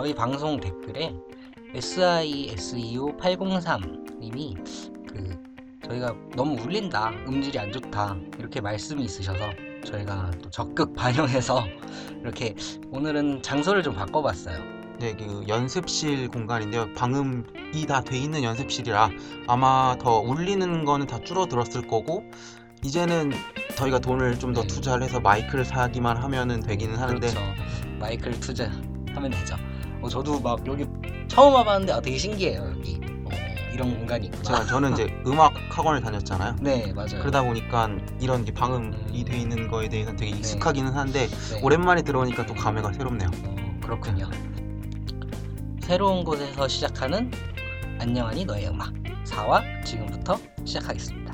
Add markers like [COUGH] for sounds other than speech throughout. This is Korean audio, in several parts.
저희 방송 댓글에 SISEO803님이 그 저희가 너무 울린다, 음질이 안 좋다 이렇게 말씀이 있으셔서 저희가 또 적극 반영해서 [LAUGHS] 이렇게 오늘은 장소를 좀 바꿔봤어요. 네, 그 연습실 공간인데요. 방음이 다 돼 있는 연습실이라 아마 더 울리는 거는 다 줄어들었을 거고 이제는 저희가 돈을 좀더 네. 투자를 해서 마이크를 사기만 하면은 되기는 하는데 그렇죠. 마이크를 투자하면 되죠. 어, 저도 막 여기 처음 와봤는데 아, 되게 신기해요 여기 어, 이런 공간이 있구나. 제가 저는 이제 음악 학원을 다녔잖아요. 네 맞아요. 그러다 보니까 이런 게 방음이 음. 돼 있는 거에 대해서는 되게 익숙하기는 한데 네. 오랜만에 들어오니까 또 감회가 새롭네요. 어, 그렇군요. 새로운 곳에서 시작하는 안녕하니 너의 음악 4화 지금부터 시작하겠습니다.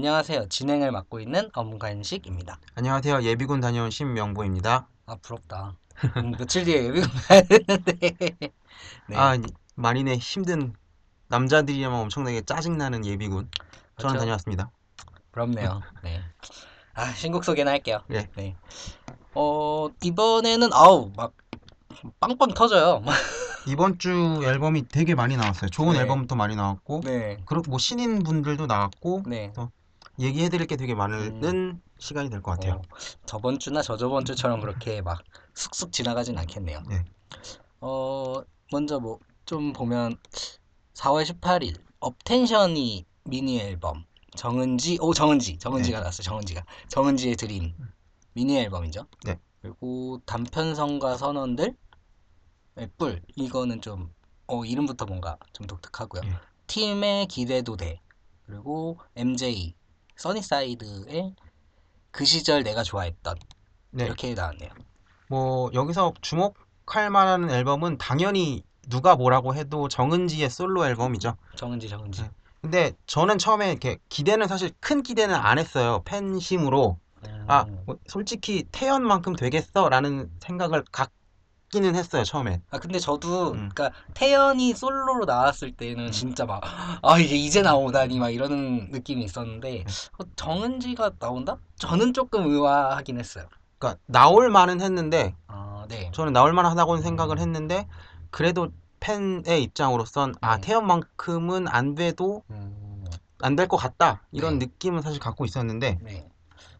안녕하세요. 진행을 맡고 있는 엄간식입니다. 안녕하세요. 예비군 다녀온 신명보입니다. 아 부럽다. 음, 며칠 뒤에 예비군 가야 되는데. [LAUGHS] 네. 아, 이- 만인의 힘든 남자들이라면 엄청나게 짜증나는 예비군. 저는 그렇죠? 다녀왔습니다. 부럽네요. 네. 아 신곡 소개나 할게요. 예. 네. 어 이번에는 아우 막 빵빵 터져요. [LAUGHS] 이번 주 앨범이 되게 많이 나왔어요. 좋은 네. 앨범도 많이 나왔고, 네. 그리고 뭐 신인 분들도 나왔고, 네. 얘기해드릴 게 되게 많은 시간이 될 것 같아요. 어, 저번 주나 저저번 주처럼 그렇게 막 쑥쑥 지나가진 않겠네요. 네. 어, 먼저 뭐 좀 보면 4월 18일 업텐션이 미니 앨범 정은지 오 정은지 정은지가 나왔어요. 정은지가 정은지의 드림 미니 앨범이죠. 네. 그리고 단편성과 선원들 의뿔 이거는 좀 어, 이름부터 뭔가 좀 독특하고요. 예. 팀의 기대도 돼 그리고 MJ 써니사이드의 그 시절 내가 좋아했던 네. 이렇게 나왔네요. 뭐 여기서 주목할 만한 앨범은 당연히 누가 뭐라고 해도 정은지의 솔로 앨범이죠. 정은지 정은지. 네. 근데 저는 처음에 이렇게 기대는 사실 큰 기대는 안 했어요. 팬심으로 아, 음. 뭐 솔직히 태연만큼 되겠어라는 생각을 갖 기는 했어요. 처음에. 아 근데 저도 음. 그러니까 태연이 솔로로 나왔을 때는 진짜 막 아 이게 이제 나오다니 막 이러는 느낌이 있었는데 어, 정은지가 나온다? 저는 조금 의아하긴 했어요. 그러니까 나올 만은 했는데 아 네. 저는 나올 만하다고는 생각을 했는데 그래도 팬의 입장으로선 아 음. 태연만큼은 안 돼도 음, 안될 것 같다 이런 네. 느낌은 사실 갖고 있었는데 네.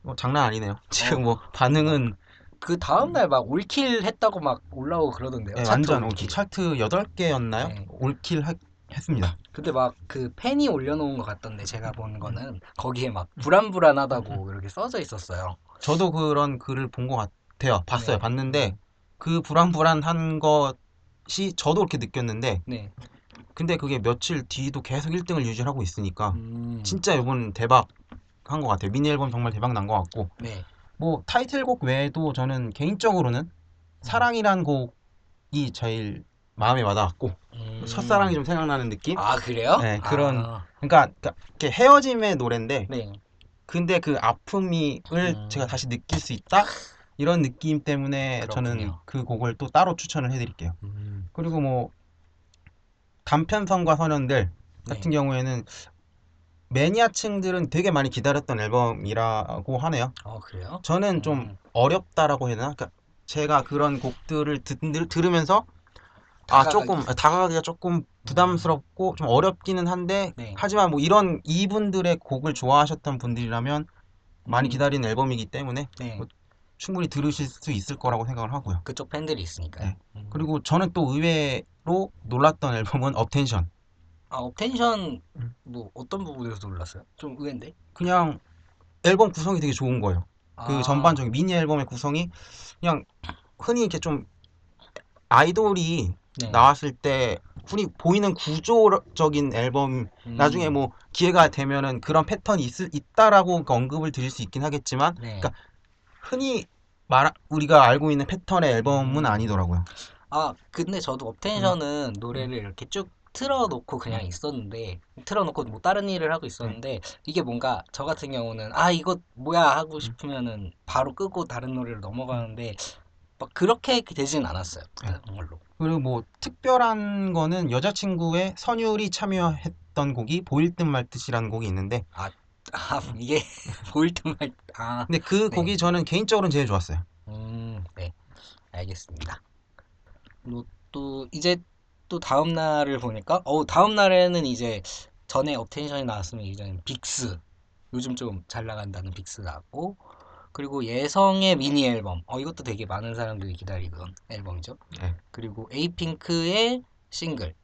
뭐 장난 아니네요. 지금 어. 뭐 반응은 그 다음 날 막 올킬 했다고 막 올라오고 그러던데요. 네, 완전 올킬. 차트 8개였나요? 네. 올킬 하- 했습니다. 근데 막 그 팬이 올려놓은 것 같던데 제가 본 거는 거기에 막 불안불안하다고 이렇게 써져 있었어요. 저도 그런 글을 본 것 같아요. 봤어요. 네. 봤는데 그 불안불안한 것이 저도 그렇게 느꼈는데 네. 근데 그게 며칠 뒤도 계속 1등을 유지하고 있으니까 음, 진짜 이번 대박 한 것 같아요. 미니 앨범 정말 대박 난 것 같고 네. 뭐 타이틀곡 외에도 저는 개인적으로는 사랑이란 곡이 제일 마음에 와닿았고 음. 첫사랑이 좀 생각나는 느낌? 아 그래요? 네, 그런- 아, 그러니까, 그러니까 헤어짐의 노래인데 네. 근데 그 아픔을 음. 제가 다시 느낄 수 있다 이런 느낌 때문에 저는 그렇군요. 그 곡을 또 따로 추천을 해드릴게요. 음, 그리고 뭐 단편성과 선연들 같은 네. 경우에는 매니아층들은 되게 많이 기다렸던 앨범이라고 하네요. 어 그래요? 저는 좀 음. 어렵다라고 해야 되나? 그러니까 제가 그런 곡들을 듣, 들으면서 아 조금 다가가기가 조금 부담스럽고 좀 어렵기는 한데 네. 하지만 뭐 이런 이분들의 곡을 좋아하셨던 분들이라면 많이 음. 기다린 앨범이기 때문에 네. 뭐 충분히 들으실 수 있을 거라고 생각을 하고요. 그쪽 팬들이 있으니까요. 네. 음. 그리고 저는 또 의외로 놀랐던 앨범은 업텐션. 아 업텐션 음. 뭐 어떤 부분에서 놀랐어요? 좀 의외인데? 그냥 앨범 구성이 되게 좋은 거예요. 그 아, 전반적인 미니 앨범의 구성이 그냥 흔히 이렇게 좀 아이돌이 네. 나왔을 때 흔히 보이는 구조적인 앨범 음, 나중에 뭐 기회가 되면은 그런 패턴이 있, 있다라고 언급을 드릴 수 있긴 하겠지만 네. 그러니까 흔히 말 우리가 알고 있는 패턴의 앨범은 음. 아니더라고요. 아 근데 저도 업텐션은 음. 노래를 이렇게 쭉 틀어놓고 그냥 있었는데 틀어놓고 뭐 다른 일을 하고 있었는데 이게 뭔가 저 같은 경우는 아 이거 뭐야 음. 하고 싶으면은 바로 끄고 다른 노래로 넘어가는데 막 그렇게 되진 않았어요 네. 정말로 그리고 뭐 특별한 거는 여자친구의 선율이 참여했던 곡이 보일 듯 말 듯이라는 곡이 있는데 아 [LAUGHS] 이게 보일 듯말 아 근데 그 네. 곡이 저는 개인적으로는 제일 좋았어요. 음, 네, 알겠습니다. 뭐 또 이제 또 다음 날을 보니까 어 다음 날에는 이제 전에 업텐션이 나왔으면 이제는 빅스 요즘 좀 잘 나간다는 빅스 나왔고 그리고 예성의 미니 앨범 어 이것도 되게 많은 사람들이 기다리던 앨범이죠. 네. 그리고 에이핑크의 싱글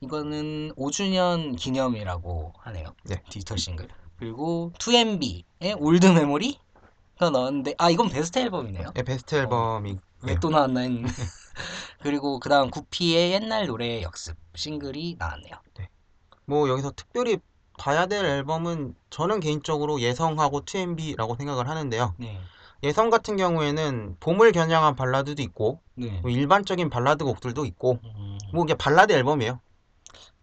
이거는 5주년 기념이라고 하네요. 네. 디지털 싱글. 그리고 2MB의 Old Memory 가 나왔는데 아 이건 베스트 앨범이네요. 네, 베스트 앨범이 왜 또 나왔나 했는데 [LAUGHS] 그리고 그 다음 구피의 옛날 노래 역습 싱글이 나왔네요. 뭐 여기서 특별히 봐야 될 앨범은 저는 개인적으로 예성하고 2MB라고 생각을 하는데요. 네. 예성 같은 경우에는 봄을 겨냥한 발라드도 있고 네. 뭐 일반적인 발라드 곡들도 있고 음, 뭐 이게 발라드 앨범이에요.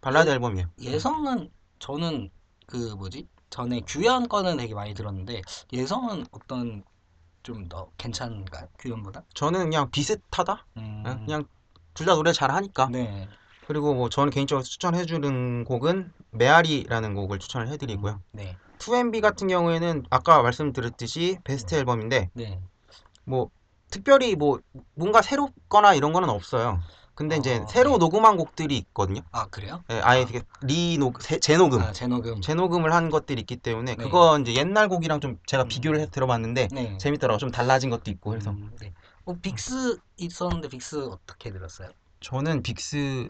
발라드 예- 앨범이에요. 예성은 저는 그 뭐지 전에 규현 거는 되게 많이 들었는데 예성은 어떤 좀 더 괜찮은가요? 규현보다? 저는 그냥 비슷하다. 음, 예? 그냥 둘 다 노래 잘 하니까. 네. 그리고 뭐 저는 개인적으로 추천해주는 곡은 메아리라는 곡을 추천을 해드리고요. 네. 2MB 같은 경우에는 아까 말씀드렸듯이 베스트 앨범인데 네. 뭐 특별히 뭐 뭔가 새롭거나 이런 거는 없어요. 근데 이제 어, 새로 네. 녹음한 곡들이 있거든요. 아 그래요? 예, 아예 아. 리녹 새- 재녹음 아 재녹음. 재녹음을 한 것들이 있기 때문에 네. 그거 이제 옛날 곡이랑 좀 제가 음. 비교를 해서 들어봤는데 네. 재밌더라고 좀 달라진 것도 있고 그래서 음, 네. 어, 빅스 있었는데 빅스 어떻게 들었어요? 저는 빅스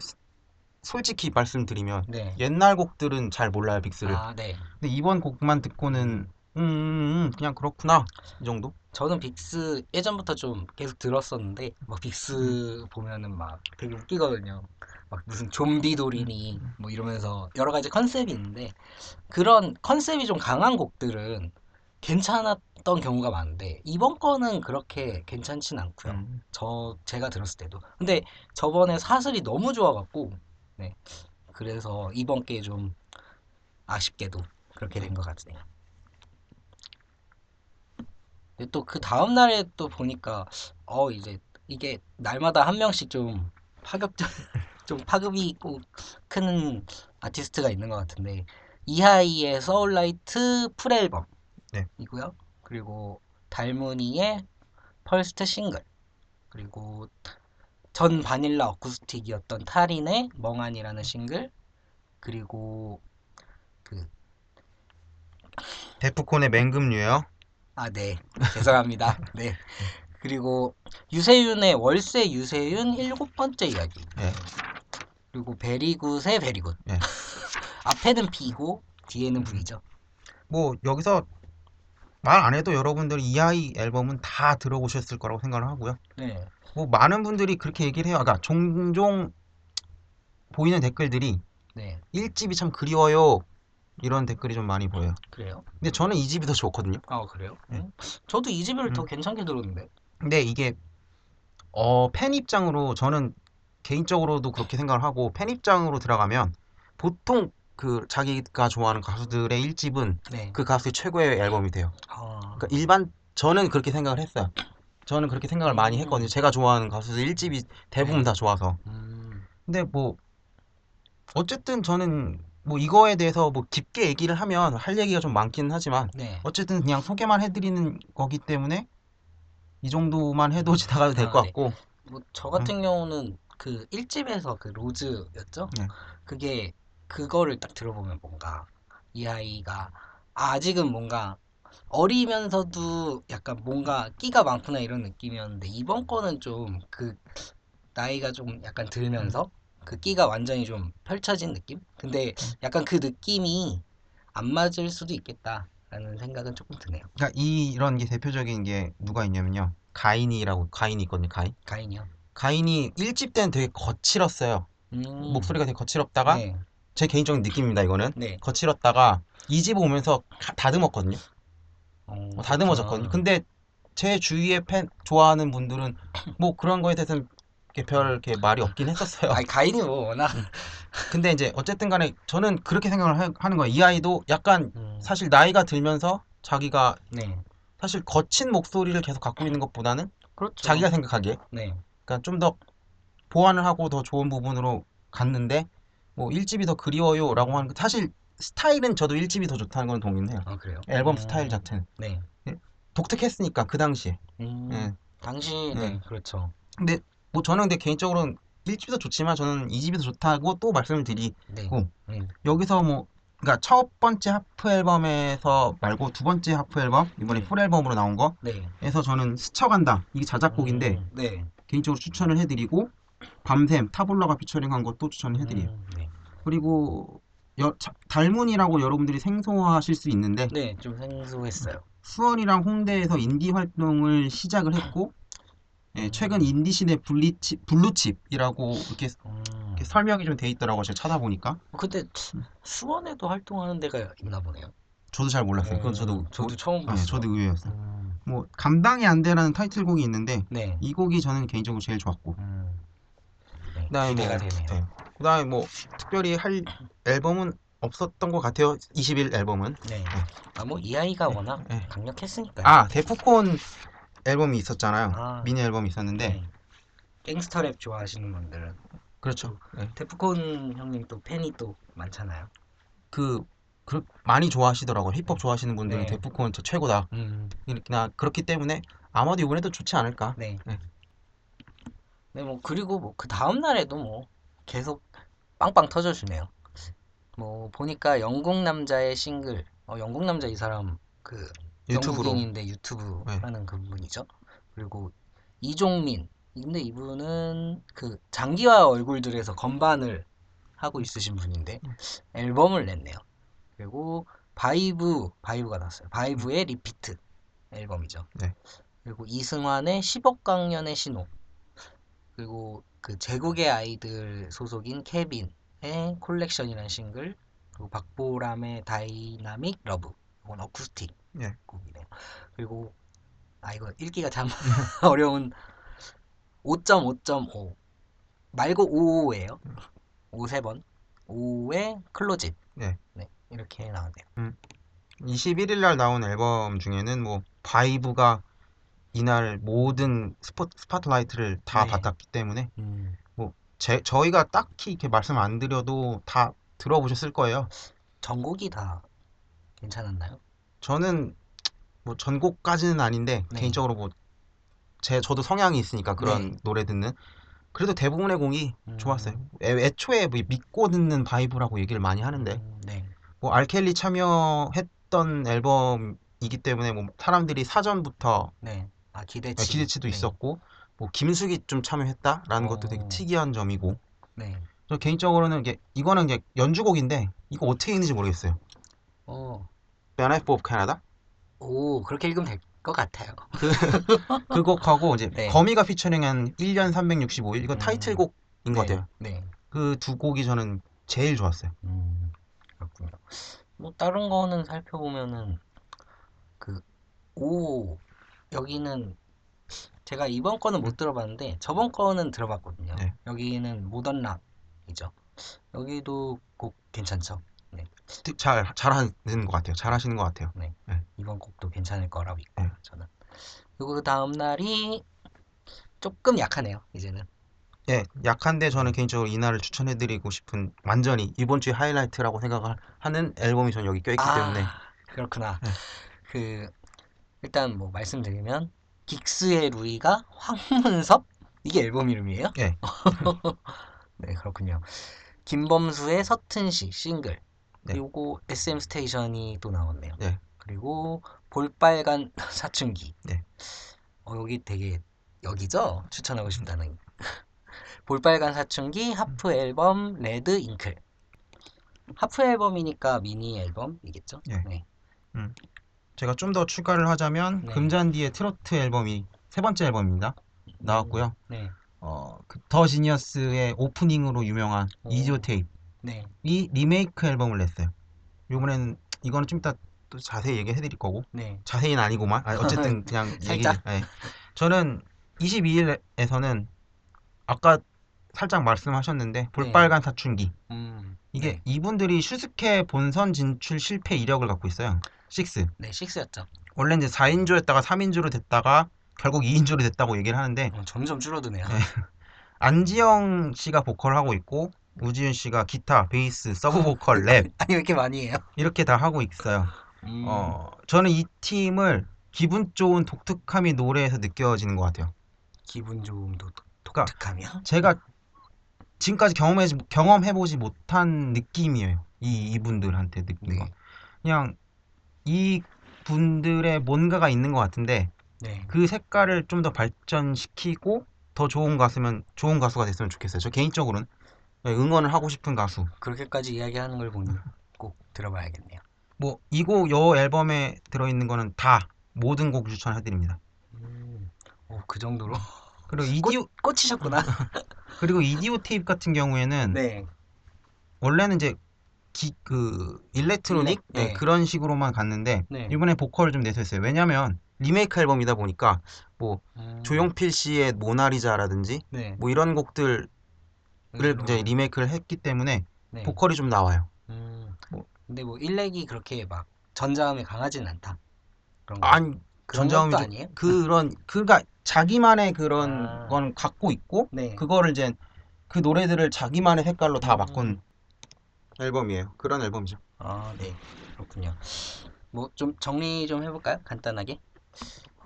솔직히 말씀드리면 네. 옛날 곡들은 잘 몰라요 빅스를 아, 네. 근데 이번 곡만 듣고는 음, 음, 음, 그냥 그렇구나 이 정도 저는 빅스 예전부터 좀 계속 들었었는데 막 빅스 보면은 막 되게 웃기거든요. 막 무슨 좀비돌이니 뭐 이러면서 여러 가지 컨셉이 있는데 그런 컨셉이 좀 강한 곡들은 괜찮았던 경우가 많은데 이번 거는 그렇게 괜찮진 않고요. 음. 저 제가 들었을 때도. 근데 저번에 사슬이 너무 좋아갖고 네. 그래서 이번 게 좀 아쉽게도 그렇게 된 것 같네요. 또 그 다음 날에 또 보니까 어 이제 이게 날마다 한 명씩 좀 파격적 [LAUGHS] 좀 파급이 있고 큰 아티스트가 있는 것 같은데 이하이의 SEOULITE full 앨범 네. 이고요. 그리고 달문의 first 싱글 그리고 전 바닐라 어쿠스틱이었던 타린의 멍한이라는 싱글 그리고 그 데프콘의 맹금류요 아, 네. 죄송합니다. 네. 그리고 유세윤의 월세 유세윤 일곱 번째 이야기. 네. 그리고 베리굿의 베리굿. 네. [LAUGHS] 앞에는 B고 뒤에는 V죠. 뭐 여기서 말 안 해도 여러분들이 이하이 앨범은 다 들어보셨을 거라고 생각을 하고요 네. 뭐 많은 분들이 그렇게 얘기를 해요 그러니까 종종 보이는 댓글들이 네. 1집이 참 그리워요 이런 댓글이 좀 많이 보여요 그래요? 근데 저는 2집이 더 좋거든요 아, 그래요? 네. 음. 저도 이 집을 더 음. 괜찮게 들었는데. 근데 이게 어, 팬 입장으로 저는 개인적으로도 그렇게 생각을 하고 팬 입장으로 들어가면 보통 그 자기가 좋아하는 가수들의 1집은 네. 그 가수의 최고의 앨범이 돼요. 아, 그러니까 일반 저는 그렇게 생각을 했어요. 저는 그렇게 생각을 많이 음. 했거든요. 제가 좋아하는 가수들 1집이 대부분 네. 다 좋아서. 음. 근데 뭐 어쨌든 저는 뭐 이거에 대해서 뭐 깊게 얘기를 하면 할 얘기가 좀 많기는 하지만 네. 어쨌든 그냥 소개만 해드리는 거기 때문에 이 정도만 해도 [LAUGHS] 지나가도 될 아, 것 네. 같고 뭐 저 같은 경우는 그 1집에서 그 로즈였죠? 네. 그게 그거를 딱 들어보면 뭔가 이 아이가 아직은 뭔가 어리면서도 약간 뭔가 끼가 많구나 이런 느낌이었는데 이번 거는 좀 그 나이가 좀 약간 들면서 그 끼가 완전히 좀 펼쳐진 느낌? 근데 약간 그 느낌이 안 맞을 수도 있겠다라는 생각은 조금 드네요. 그러니까 이 이런 게 대표적인 게 누가 있냐면요. 가인이라고 가인이 있거든요. 가인. 가인이요. 가인이 1집 때는 되게 거칠었어요. 음. 목소리가 되게 거칠었다가 네. 제 개인적인 느낌입니다. 이거는 네. 거칠었다가 2집 오면서 가- 다듬었거든요. 어, 어, 다듬어졌거든요. 근데 제 주위에 팬 좋아하는 분들은 뭐 그런 거에 대해서는 이렇게 별 이렇게 말이 없긴 했었어요. 아니 가인이 뭐 워낙 근데 이제 어쨌든 간에 저는 그렇게 생각을 하- 하는 거예요. 이 아이도 약간 음. 사실 나이가 들면서 자기가 네. 사실 거친 목소리를 계속 갖고 있는 것보다는 그렇죠. 자기가 생각하기에 네. 그러니까 좀 더 보완을 하고 더 좋은 부분으로 갔는데 뭐 1집이 더 그리워요라고 하는 거 사실 스타일은 저도 1집이 더 좋다는 건 동의해요. 아 그래요? 앨범 음. 스타일 자체는. 네. 독특했으니까 그 당시에. 음, 예. 당시 네, 네. 그렇죠. 근데 뭐 저는 근데 개인적으로는 1집이 더 좋지만 저는 2집이 더 좋다고 또 말씀을 드리고 네. 음, 여기서 뭐 그러니까 첫 번째 half 앨범에서 말고 두 번째 half 앨범 이번에 full 앨범으로 나온 네. 거에서 저는 스쳐간다 이게 자작곡인데 음, 네. 개인적으로 추천을 해드리고 밤샘 타블로가 피처링한 것도 추천을 해드려요. 음, 네. 그리고 여, 자- 달문이라고 여러분들이 생소하실 수 있는데 네, 좀 생소했어요. 수원이랑 홍대에서 인디 활동을 시작을 했고 예, 최근 인디 시대 블리치, 블루칩이라고 이렇게, 음. 이렇게 설명이 좀 돼 있더라고요. 제가 찾아보니까 근데 수원에도 활동하는 데가 있나 보네요. 저도 잘 몰랐어요. 그건 어, 저도 저도 모- 처음 예, 봤어요. 저도 의외였어요. 음, 뭐 감당이 안 돼라는 타이틀곡이 있는데 네. 이 곡이 저는 개인적으로 제일 좋았고 음, 네, 그다음에 뭐. 네. 그다음에 뭐 특별히 할 앨범은 없었던 것 같아요. 21 앨범은 네. 아, 뭐 이 아이가 워낙 네. 강력했으니까요. 아 데프콘 앨범이 있었잖아요. 아. 미니 앨범이 있었는데 네. 갱스터 랩 좋아하시는 분들은 그렇죠. 네. 데프콘 형님 또 팬이 또 많잖아요. 그, 그 많이 좋아하시더라고요. 힙합 좋아하시는 분들은 네. 데프콘 진짜 최고다. 음, 이렇게 나 그렇기 때문에 아마도 이번에도 좋지 않을까. 네. 네. 네, 뭐 그리고 뭐 그 다음 날에도 뭐 계속 빵빵 터져주네요. 뭐 보니까 영국 남자의 싱글, 어, 영국 남자 이 사람 그 유튜브로 영국인인데 유튜브 네. 하는 그분이죠. 그리고 이종민. 근데 이분은 그 장기화 얼굴들에서 건반을 하고 있으신 분인데 앨범을 냈네요. 그리고 바이브, 바이브가 나왔어요. 바이브의 Repeat 앨범이죠. 네. 그리고 이승환의 10억 광년의 신호. 그리고 그 제국의 아이들 소속인 케빈의 Collection이라는 싱글. 그리고 박보람의 Dynamic Love. 이건 어쿠스틱 네. 곡이네요. 그리고 아 이거 읽기가 참 [LAUGHS] 어려운 5.5.5 말고 5예요. 5세 번. 5의 closet. 네. 네. 이렇게 나왔네요. 21일 날 나온 앨범 중에는 뭐 바이브가 이날 모든 스포, 스팟라이트를 다 네. 받았기 때문에 음. 제, 저희가 딱히 이렇게 말씀 안 드려도 다 들어보셨을 거예요. 전곡이 다 괜찮았나요? 저는 뭐 전곡까지는 아닌데 네. 개인적으로 뭐 제 저도 성향이 있으니까 그런 네. 노래 듣는 그래도 대부분의 곡이 음. 좋았어요. 애, 애초에 뭐 믿고 듣는 바이브라고 얘기를 많이 하는데 음, 네. 뭐 알 켈리 참여했던 앨범이기 때문에 뭐 사람들이 사전부터 네. 아 기대치. 기대치도 네. 있었고 뭐 김숙이 좀 참여했다라는 것도 되게 어. 특이한 점이고 네. 저 개인적으로는 이게 이거는 이제 연주곡인데 이거 어떻게 읽는지 모르겠어요. 어. 베나이프 of Canada 오 그렇게 읽으면 될 것 같아요. 그 [LAUGHS] 곡하고 이제 네. 거미가 피처링한 1년 365일 이거 음. 타이틀곡인 것 네. 같아요. 네. 그 두 곡이 저는 제일 좋았어요. 음, 그렇군요. 뭐 다른 거는 살펴보면은 그 오 여기는 제가 이번 거는 못 들어봤는데 저번 거는 들어봤거든요. 네. 여기는 모던 락이죠. 여기도 곡 괜찮죠. 잘 잘하는 것 같아요. 잘하시는 것 같아요. 이번 곡도 괜찮을 거라 믿고 네. 저는. 그리고 그 다음 날이 조금 약하네요. 이제는. 예, 약한데 저는 개인적으로 이날을 추천해드리고 싶은 완전히 이번 주의 하이라이트라고 생각을 하는 앨범이 전 여기 껴있기 때문에 아, 그렇구나. 네. 그 일단 뭐 말씀드리면 긱스의 루이가 황문섭 이게 앨범 이름이에요? 예. [LAUGHS] 네, 그렇군요. 김범수의 서툰 시 싱글. 네. 그리고 SM STATION이 또 나왔네요. 네. 그리고 볼빨간 [LAUGHS] 사춘기. 네. 어, 여기 되게 여기죠? 추천하고 싶다는. [LAUGHS] 볼빨간 사춘기 half 앨범 RED ICKLE. half 앨범이니까 미니 앨범이겠죠? 예. 네. 제가 좀 더 추가를 하자면 네. 금잔디의 트로트 앨범이 세 번째 앨범입니다. 나왔고요. 네. 어, 그 더 지니어스의 오프닝으로 유명한 오. 이디오테잎 네. 이 리메이크 앨범을 냈어요. 이번엔 이거는 좀 이따 또 자세히 얘기해 드릴 거고 네. 자세히는 아니고만 아, 어쨌든 [LAUGHS] 그냥 얘기 살짝? 예. 저는 22일에서는 아까 살짝 말씀하셨는데 볼빨간 사춘기 음. 이게 네. 이분들이 슈스케 본선 진출 실패 이력을 갖고 있어요. 6 네, 6였죠. 원래 이제 4인조였다가 3인조로 됐다가 결국 2인조로 됐다고 얘기를 하는데 어, 점점 줄어드네요. 네. [LAUGHS] 안지영 씨가 보컬을 하고 있고 우지윤 씨가 기타, 베이스, [LAUGHS] 서브 보컬, 랩 아니 왜 이렇게 많이 해요? 이렇게 다 하고 있어요. 음. 어, 저는 이 팀을 기분 좋은 독특함이 노래에서 느껴지는 것 같아요. 기분 좋음도 그러니까 독특하며. 제가 지금까지 경험해 경험해 보지 못한 느낌이에요. 이 이분들한테 느낀 거. 네. 그냥 이 분들의 뭔가가 있는 것 같은데 네. 그 색깔을 좀 더 발전시키고 더 좋은 가수면 좋은 가수가 됐으면 좋겠어요. 저 개인적으로는 네, 응원을 하고 싶은 가수. 그렇게까지 이야기하는 걸 보니 꼭 들어봐야겠네요. 뭐 이 곡 요 앨범에 들어있는 거는 다 모든 곡 추천해드립니다. 음, 오, 그 정도로 그리고 이디오 꽂히셨구나. [LAUGHS] 그리고 이디오 테이프 같은 경우에는 네. 원래는 이제 기, 그 일렉트로닉 일렉, 네. 네, 그런 식으로만 갔는데 네. 이번에 보컬을 좀 내세웠어요. 왜냐면 리메이크 앨범이다 보니까 뭐 음, 조용필 씨의 모나리자라든지 네. 뭐 이런 곡들 을 음, 이제 리메이크를 했기 때문에 네. 보컬이 좀 나와요. 음, 뭐. 근데 뭐 일렉이 그렇게 막 전자음에 강하진 않다. 그런 거. 아니 그런 전자음이 좀- 아니에요? 그런 그러니까 자기만의 그런 아. 건 갖고 있고 네. 그거를 이제 그 노래들을 자기만의 색깔로 다 음. 바꾼 앨범이에요. 그런 앨범이죠. 아, 네. 그렇군요. 뭐 좀 정리 좀 해볼까요? 간단하게.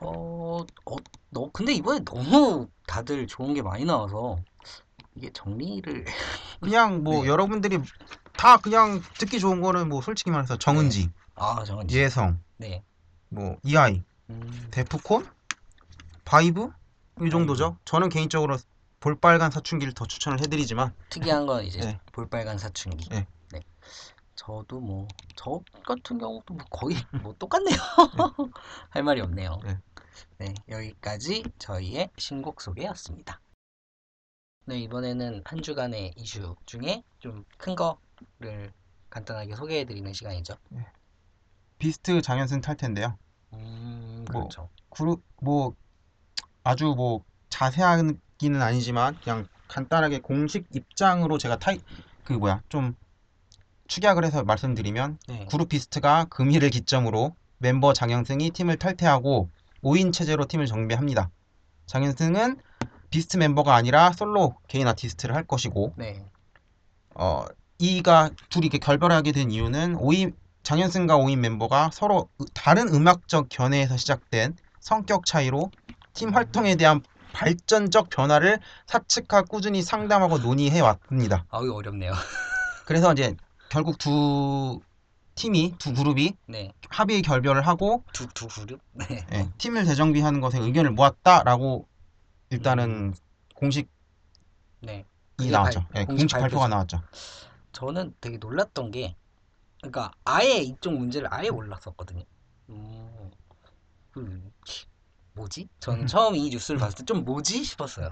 어, 어, 너, 근데 이번에 너무 다들 좋은 게 많이 나와서 이게 정리를 [LAUGHS] 그냥 뭐 네. 여러분들이 다 그냥 듣기 좋은 거는 뭐 솔직히 말해서 정은지, 아, 정은 예성, 네. 뭐 이하이, 음, 데프콘, 바이브 이 정도죠. 저는 개인적으로 볼빨간 사춘기를 더 추천을 해드리지만 특이한 건 이제 네. 볼빨간 사춘기. 네. 네. 저도 뭐 저 같은 경우도 뭐 거의 [LAUGHS] 뭐 똑같네요. [LAUGHS] 할 말이 없네요. 네. 네, 여기까지 저희의 신곡 소개였습니다. 네, 이번에는 한 주간의 이슈 중에 좀 큰 거를 간단하게 소개해 드리는 시간이죠. 비스트 장현승 탈퇴인데요. 음, 뭐, 그렇죠. 그룹 뭐 아주 뭐 자세하기는 아니지만 그냥 간단하게 공식 입장으로 제가 타이 그 뭐야 좀 축약을 해서 말씀드리면 네. 그룹 비스트가 금일을 기점으로 멤버 장현승이 팀을 탈퇴하고 5인 체제로 팀을 정비합니다. 장현승은 비스트 멤버가 아니라 솔로 개인 아티스트를 할 것이고 네. 어 이가 둘이 이렇게 결별하게 된 이유는 5인 장현승과 5인 멤버가 서로 으- 다른 음악적 견해에서 시작된 성격 차이로 팀 활동에 대한 발전적 변화를 사측하 꾸준히 상담하고 논의해 왔습니다. 아, 이거 어렵네요. [LAUGHS] 그래서 이제 결국 두 팀이 두 그룹이 네. 합의 결별을 하고 두, 두 그룹? 네. 예, 팀을 재정비하는 것에 의견을 모았다라고 일단은 공식이 네. 그게 나왔죠. 발- 예, 공식 공식 발표가 발표죠. 나왔죠. 저는 되게 놀랐던 게, 그러니까 아예 이쪽 문제를 아예 몰랐었거든요. 음, 그, 뭐지? 저는 처음 이 뉴스를 봤을 때 좀 뭐지 싶었어요.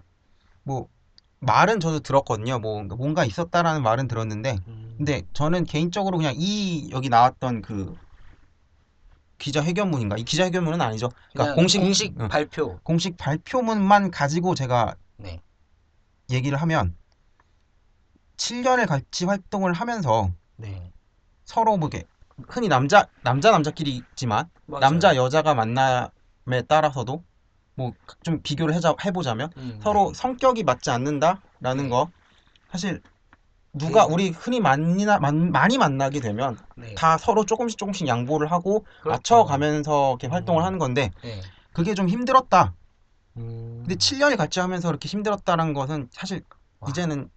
뭐 말은 저도 들었거든요. 뭐 뭔가 있었다라는 말은 들었는데 음, 근데 저는 개인적으로 그냥 이 여기 나왔던 그 기자회견문인가? 이 기자회견문은 아니죠. 그러니까 공식 공식 응, 발표. 공식 발표문만 가지고 제가 네. 얘기를 하면 7년을 같이 활동을 하면서 네. 서로 뭐 이렇게 흔히 남자 남자 남자끼리 있지만 맞아요. 남자 여자가 만남에 따라서도 뭐 좀 비교를 해자, 해보자면 음, 서로 네. 성격이 맞지 않는다라는 네. 거 사실 누가 네. 우리 흔히 만나, 만, 많이 만나게 되면 네. 다 서로 조금씩 조금씩 양보를 하고 그렇죠. 맞춰가면서 이렇게 활동을 음. 하는 건데 네. 그게 좀 힘들었다. 음, 근데 7년을 같이 하면서 이렇게 힘들었다는 것은 사실 와. 이제는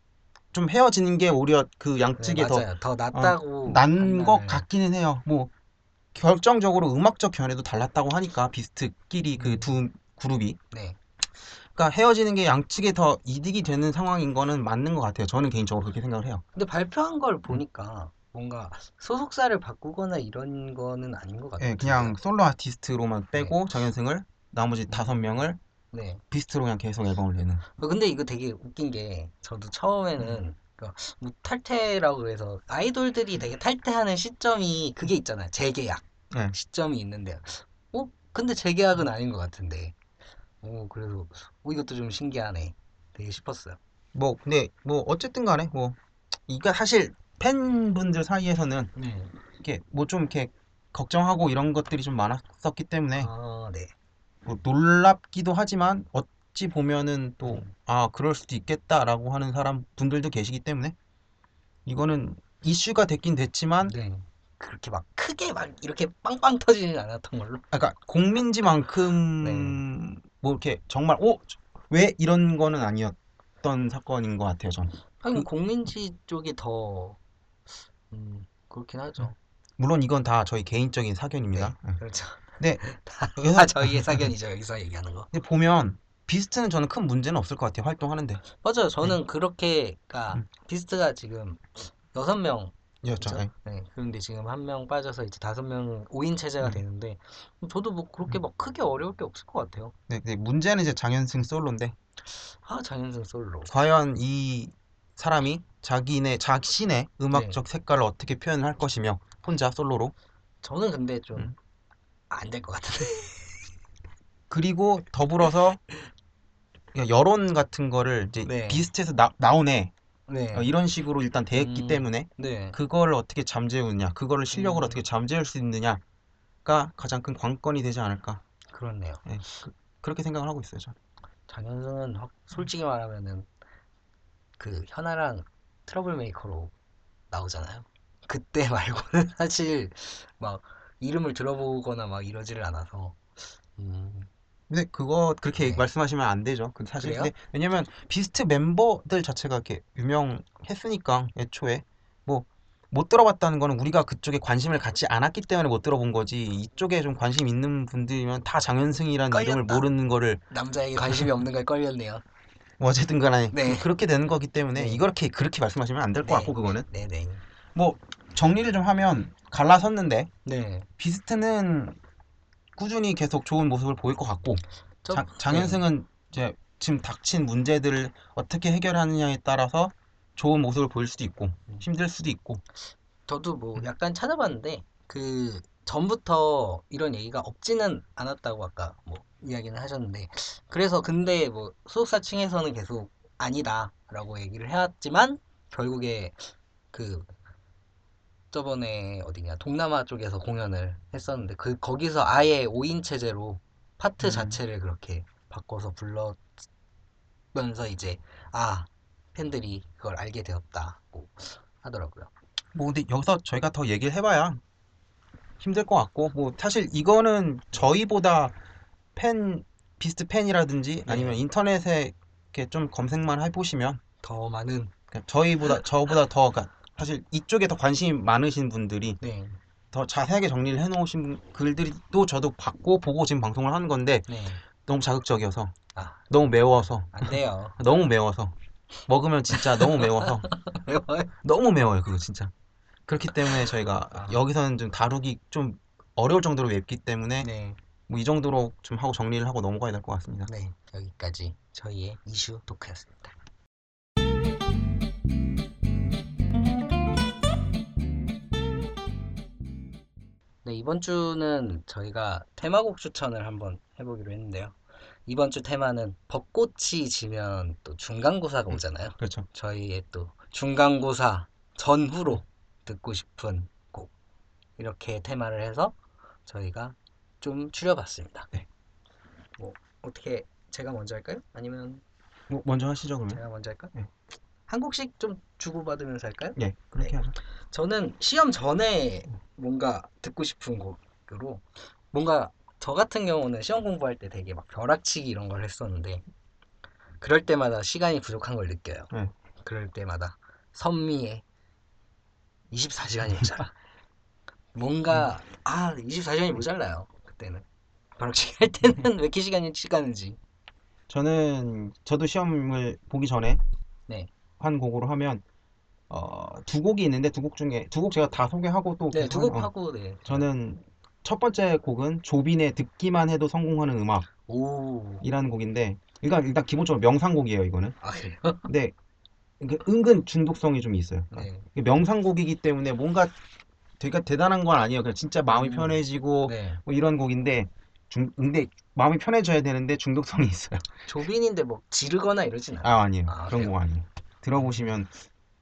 좀 헤어지는 게 오히려 그 네, 양측에 더. 더 낫다고 난것 판단을- 같기는 해요. 뭐 결정적으로 음악적 견해도 달랐다고 하니까 비스트끼리 그 음. 두 그룹이 네. 그러니까 헤어지는 게 양측에 더 이득이 되는 상황인 거는 맞는 것 같아요. 저는 개인적으로 그렇게 생각을 해요. 근데 발표한 걸 보니까 뭔가 소속사를 바꾸거나 이런 거는 아닌 것 같아요. 예, 그냥 솔로 아티스트로만 빼고 정현승을 나머지 다섯 명을 네. 비스트로 그냥 계속 앨범을 내는. 어, 근데 이거 되게 웃긴 게 저도 처음에는 그뭐 탈퇴라고 해서 아이돌들이 되게 탈퇴하는 시점이 그게 있잖아요. 재계약 네. 시점이 있는데 어? 근데 재계약은 아닌 것 같은데 오 그래서 어, 이것도 좀 신기하네 되게 싶었어요. 뭐 근데 뭐 어쨌든 간에 뭐 이게 사실 팬분들 사이에서는 네. 이렇게 뭐 좀 이렇게 걱정하고 이런 것들이 좀 많았었기 때문에 아 네. 뭐 놀랍기도 하지만 어찌 보면은 또 음. 아 그럴 수도 있겠다라고 하는 사람 분들도 계시기 때문에 이거는 이슈가 됐긴 됐지만 네. 그렇게 막 크게 막 이렇게 빵빵 터지진 않았던 걸로. 아, 그러니까 공민지만큼 네. 뭐 이렇게 정말 어? 왜 이런 거는 아니었던 사건인 것 같아요, 전. 하긴 그- 공민지 쪽이 더 음, 그렇긴 하죠. 물론 이건 다 저희 개인적인 사견입니다. 예. 그렇죠. 네. [LAUGHS] 다, 여기서- 다 저희의 사견이죠. [LAUGHS] 여기서 얘기하는 거. 근데 보면 비스트는 저는 큰 문제는 없을 것 같아요, 활동하는데. 맞아요. 저는 그렇게가 음. 비스트가 지금 여섯 명 예. 네, 그런데 지금 한 명 빠져서 이제 다섯 명 5인 체제가 음. 되는데 저도 뭐 그렇게 막 크게 어려울 게 없을 것 같아요. 네, 네, 문제는 이제 장현승 솔로인데 아 장현승 솔로. 과연 이 사람이 자기네 자신의 음악적 네. 색깔을 어떻게 표현을 할 것이며 혼자 솔로로 저는 근데 좀 음. 안될것 같은데. [LAUGHS] 그리고 더불어서 [LAUGHS] 여론 같은 거를 이제 네. 비스트에서 나, 나오네 네. 어, 이런 식으로 일단 됐기 음. 때문에 네. 그거를 어떻게 잠재우느냐 그거를 실력으로 음. 어떻게 잠재울 수 있느냐가 가장 큰 관건이 되지 않을까 그렇네요. 예, 그, 그렇게 생각을 하고 있어요 저는 장현승은 확- 솔직히 말하면은 그 현아랑 Trouble Maker로 나오잖아요. 그때 [LAUGHS] 말고는 사실 막 이름을 들어보거나 막 이러지를 않아서. 음, 근데 그거 그렇게 네. 말씀하시면 안 되죠. 그 사실 그래요? 근데 왜냐면 비스트 멤버들 자체가 이렇게 유명했으니까 애초에 뭐 못 들어봤다는 거는 우리가 그쪽에 관심을 갖지 않았기 때문에 못 들어본 거지 이쪽에 좀 관심 있는 분들이면 다 장현승이라는 이름을. 모르는 거를 남자에게 관심이 없는 걸 걸렸네요. 뭐 어쨌든 간에 네. 그, 렇게 되는 거기 때문에 네. 이렇게 그렇게 말씀하시면 안 될것 네. 같고 그거는 네 네. 뭐 정리를 좀 하면 갈라섰는데 네. 비스트는 꾸준히 계속 좋은 모습을 보일 것 같고 저- 장, 장현승은 이제 지금 닥친 문제들을 어떻게 해결하느냐에 따라서 좋은 모습을 보일 수도 있고 음. 힘들 수도 있고 저도 뭐 음. 약간 찾아봤는데 그 전부터 이런 얘기가 없지는 않았다고 아까 뭐 이야기는 하셨는데 그래서 근데 뭐 소속사 층에서는 계속 아니다라고 얘기를 해왔지만 결국에 그 저번에 어디냐 동남아 쪽에서 공연을 했었는데 그 거기서 아예 5인 체제로 파트 음. 자체를 그렇게 바꿔서 불렀면서 이제 아 팬들이 그걸 알게 되었다고 하더라고요. 뭐 근데 여기서 저희가 더 얘기를 해봐야 힘들 것 같고 뭐 사실 이거는 저희보다 팬 비스트 팬이라든지 아니면 네. 인터넷에 이렇게 좀 검색만 해보시면 더 많은 그냥 저희보다 저보다 더 그러니까 사실 이쪽에 더 관심이 많으신 분들이 네, 더 자세하게 정리를 해놓으신 글들이 또 저도 봤고 보고 지금 방송을 하는 건데 네. 너무 자극적이어서 아, 너무 매워서 안 돼요. [LAUGHS] 너무 매워서 먹으면 진짜 너무 매워서 [LAUGHS] 너무 매워요 그거 진짜 그렇기 때문에 저희가 아. 여기서는 좀 다루기 좀 어려울 정도로 맵기 때문에 네, 뭐이 정도로 좀 하고 정리를 하고 넘어가야 될 것 같습니다 네. 여기까지 저희의 이슈 토크였습니다. 이번 주는 저희가 테마곡 추천을 한번 해보기로 했는데요. 이번 주 테마는 벚꽃이 지면 또 중간고사가 음. 오잖아요. 그렇죠 저희의 또 중간고사 전후로 듣고 싶은 곡 이렇게 테마를 해서 저희가 좀 추려봤습니다. 네. 뭐 어떻게 제가 먼저 할까요? 아니면 뭐 먼저 하시죠 그러면 제가 먼저 할까? 네. 한 곡씩 좀 주고받으면서 할까요? 예 그렇게 네. 하죠 저는 시험 전에 뭔가 듣고 싶은 곡으로 뭔가 저 같은 경우는 시험 공부할 때 되게 막 벼락치기 이런 걸 했었는데 그럴 때마다 시간이 부족한 걸 느껴요. 네. 그럴 때마다 선미의 24시간이 모자라. [LAUGHS] 뭔가 아 24시간이 모자라요. 그때는 벼락치기 할 때는 왜 이렇게 시간이 시간인지. 저는 저도 시험을 보기 전에 네. 한 곡으로 하면 어, 두 곡이 있는데 두 곡 중에 두 곡 제가 다 소개하고 또 네, 두 한- 곡 어, 하고 네. 저는 첫 번째 곡은 조빈의 듣기만 해도 성공하는 음악이라는 오. 곡인데 일단 일단 기본적으로 명상곡이에요 이거는 아 그래요? 근데 이게 은근 중독성이 좀 있어요 그러니까 네. 이게 명상곡이기 때문에 뭔가 되게 대단한 건 아니에요 그냥 진짜 마음이 음. 편해지고 네. 뭐 이런 곡인데 중 근데 마음이 편해져야 되는데 중독성이 있어요 조빈인데 뭐 지르거나 이러진 않아요. 아 아니에요 아, 그런 그래요? 곡 아니에요 들어보시면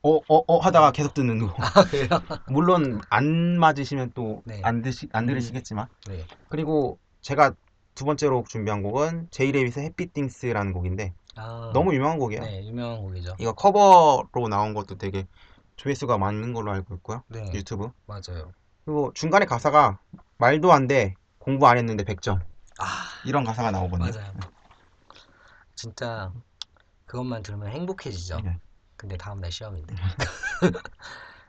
어어 어 하다가 계속 듣는 곡아 그래요? [LAUGHS] 물론 안 맞으시면 또 네. 안 드시 안 음. 들으시겠지만 네. 그리고 제가 두 번째로 준비한 곡은 제이레빗의 해피띵스라는 곡인데 아, 너무 유명한 곡이에요. 네 유명한 곡이죠. 이거 커버로 나온 것도 되게 조회수가 많은 걸로 알고 있고요. 네 유튜브. 맞아요. 그리고 중간에 가사가 말도 안 돼. 공부 안 했는데 100점. 아 이런 가사가 나오거든요. 맞아요. 진짜 그것만 들으면 행복해지죠. 네. 근데 다음날 시험인데.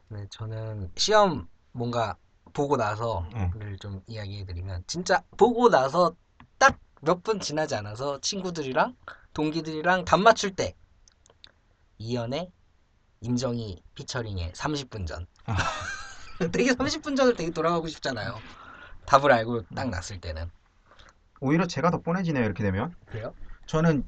네, 저는 시험 뭔가 보고 나서를 좀 이야기해드리면 진짜 보고 나서 딱 몇 분 지나지 않아서 친구들이랑 동기들이랑 답 맞출 때 이연의 임정희 피처링의 30분 전. 아. [LAUGHS] 되게 30분 전을 되게 돌아가고 싶잖아요. 답을 알고 딱 났을 때는. 오히려 제가 더 뻔해지네요. 이렇게 되면. 그래요? 저는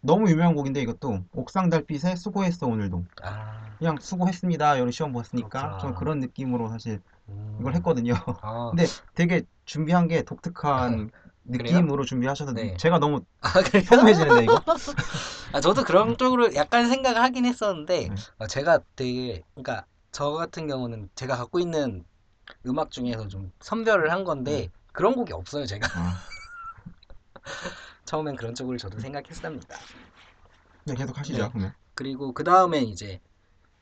너무 유명한 곡인데 이것도 옥상 달빛에 수고했어 오늘도. 아, 그냥 수고했습니다. 여러 시험 봤으니까 그렇구나. 좀 그런 느낌으로 사실 음. 이걸 했거든요. 아, [LAUGHS] 근데 되게 준비한 게 독특한 [LAUGHS] 느낌으로 준비하셔서 네. 제가 너무 아 그래요? 평범해지는데 이거? [LAUGHS] 아, 저도 그런 쪽으로 약간 생각을 하긴 했었는데, 네. 어, 제가 되게, 그러니까, 저 같은 경우는 제가 갖고 있는 음악 중에서 좀 선별을 한 건데, 네. 그런 곡이 없어요, 제가. 아, 처음엔 그런 쪽으로 저도 생각했습니다. 네, 계속 하시죠. 네. 그러면. 그리고 그 다음엔 이제,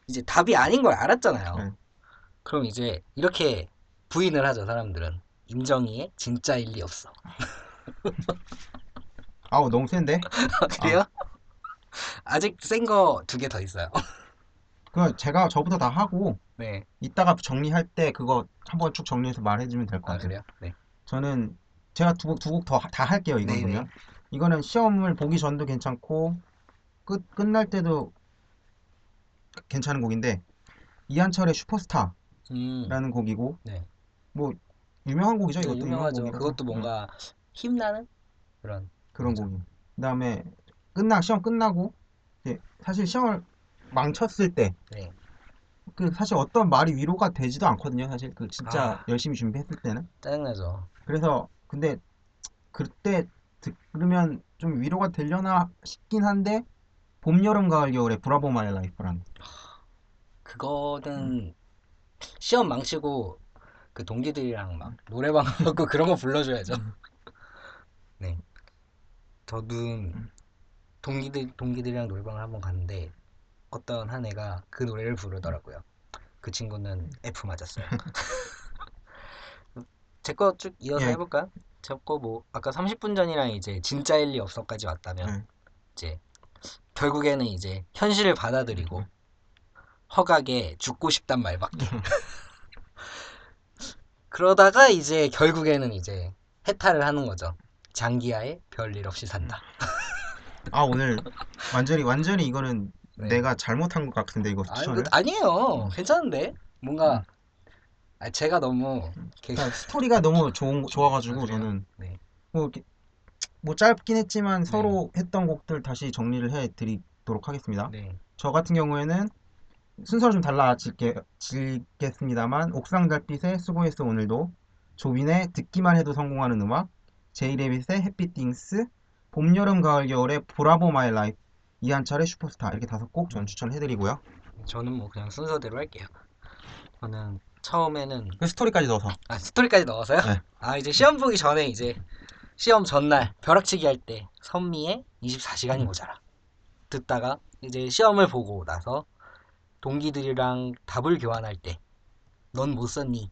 이제 답이 아닌 걸 알았잖아요. 네. 그럼 이제, 이렇게 부인을 하죠, 사람들은. 임정희의 진짜 일 리 없어. [LAUGHS] 아우 너무 센데? 그래요? 아 직 센 거 두 개 더 있어요. [LAUGHS] 그 제가 저부터 다 하고 네. 이따가 정리할 때 그거 한번 쭉 정리해서 말해주면 될것 아, 같아요. 그래요? 네. 저는 제가 두 곡 두 곡 더 다 할게요. 이건 네네. 그러면 이거는 시험을 보기 전도 괜찮고 끝 끝날 때도 괜찮은 곡인데 이한철의 슈퍼스타라는 음, 곡이고 네. 뭐 유명한 곡이죠. 네, 이것도 유명한 유명하죠. 곡이라서. 그것도 응, 뭔가 힘나는 그런. 그런. 곡이. 그다음에 끝나 시험 끝나고 사실 시험을 망쳤을 때 네. 그 사실 어떤 말이 위로가 되지도 않거든요. 사실 그 진짜 아. 열심히 준비했을 때는. 짜증나죠. 그래서 근데 그때 들으면 좀 위로가 되려나 싶긴 한데 봄, 여름, 가을, 겨울에 Bravo My Life라는 그거는 시험 망치고 그 동기들이랑 막 노래방 [LAUGHS] 가고 그런 거 불러줘야죠. [LAUGHS] 네. 저도 동기들 동기들이랑 노래방을 한번 갔는데 어떤 한 애가 그 노래를 부르더라고요. 그 친구는 F 맞았어요. [LAUGHS] 제 거 쭉 이어서 예. 해볼까요? 제거뭐 아까 30분 전이랑 이제 진짜 일 리 없어까지 왔다면 네. 이제 결국에는 이제 현실을 받아들이고 허각에 죽고 싶단 말밖에. [LAUGHS] 그러다가 이제 결국에는 이제 해탈을 하는 거죠. 장기하에 별일 없이 산다. 아 오늘 완전히 완전히 이거는 네. 내가 잘못한 것 같은데 이거 아니, 추천을 그, 아니 에요. 괜찮은데? 뭔가 아, 제가 너무 그러니까 스토리가 너무 좋은 좋아가지고 아, 그래요? 저는 네. 뭐, 이렇게 뭐 짧긴 했지만 서로 했던 곡들 다시 정리를 해드리도록 하겠습니다. 네. 저 같은 경우에는 순서를 좀 달라지겠습니다만 옥상 달빛에 수고했어 오늘도 조빈의 듣기만 해도 성공하는 음악 제이레빗의 Happy Things 봄 여름 가을 겨울의 Bravo My Life 이한철의 슈퍼스타 이렇게 다섯 곡 저는 추천해드리고요 저는 뭐 그냥 순서대로 할게요. 저는 처음에는 그 스토리까지 넣어서 아 스토리까지 넣어서요? 네. 아 이제 시험 보기 전에 이제 시험 전날 벼락치기 할 때 선미의 24시간이 모자라 듣다가 이제 시험을 보고 나서 동기들이랑 답을 교환할 때 넌 못 썼니?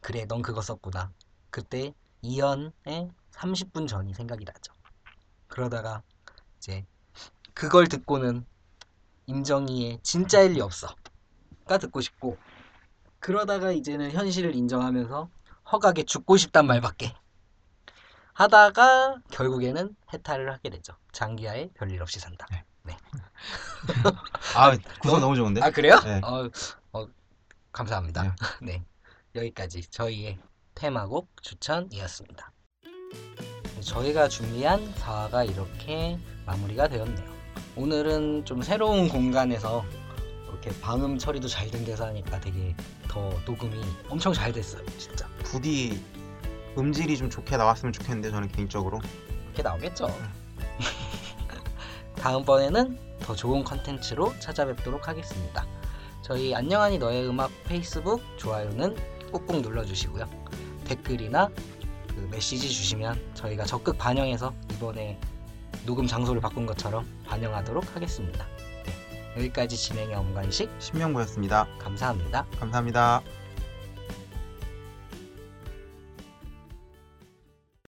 그래 넌 그거 썼구나 그때 이연의 30분 전이 생각이 나죠 그러다가 이제 그걸 듣고는 임정희의 진짜 일 리 없어가 듣고 싶고 그러다가 이제는 현실을 인정하면서 허각에 죽고 싶단 말밖에 하다가 결국에는 해탈을 하게 되죠. 장기하에 별일 없이 산다. [LAUGHS] 아 구성 너무- 좋은데 아 그래요? 네. 어, 어, 감사합니다. 네 여기까지 저희의 테마곡 추천이었습니다. 저희가 준비한 4화가 이렇게 마무리가 되었네요. 오늘은 좀 새로운 공간에서 이렇게 방음 처리도 잘 된 데서 하니까 되게 더 녹음이 엄청 잘 됐어요. 진짜. 부디 음질이 좀 좋게 나왔으면 좋겠는데 저는 개인적으로 그렇게 나오겠죠. [LAUGHS] 다음번에는 더 좋은 컨텐츠로 찾아뵙도록 하겠습니다. 저희 안녕하니 너의 음악 페이스북 좋아요는 꾹꾹 눌러주시고요. 댓글이나 그 메시지 주시면 저희가 적극 반영해서 이번에 녹음 장소를 바꾼 것처럼 반영하도록 하겠습니다. 네, 여기까지 진행의 엄관식 신명구였습니다 감사합니다. 감사합니다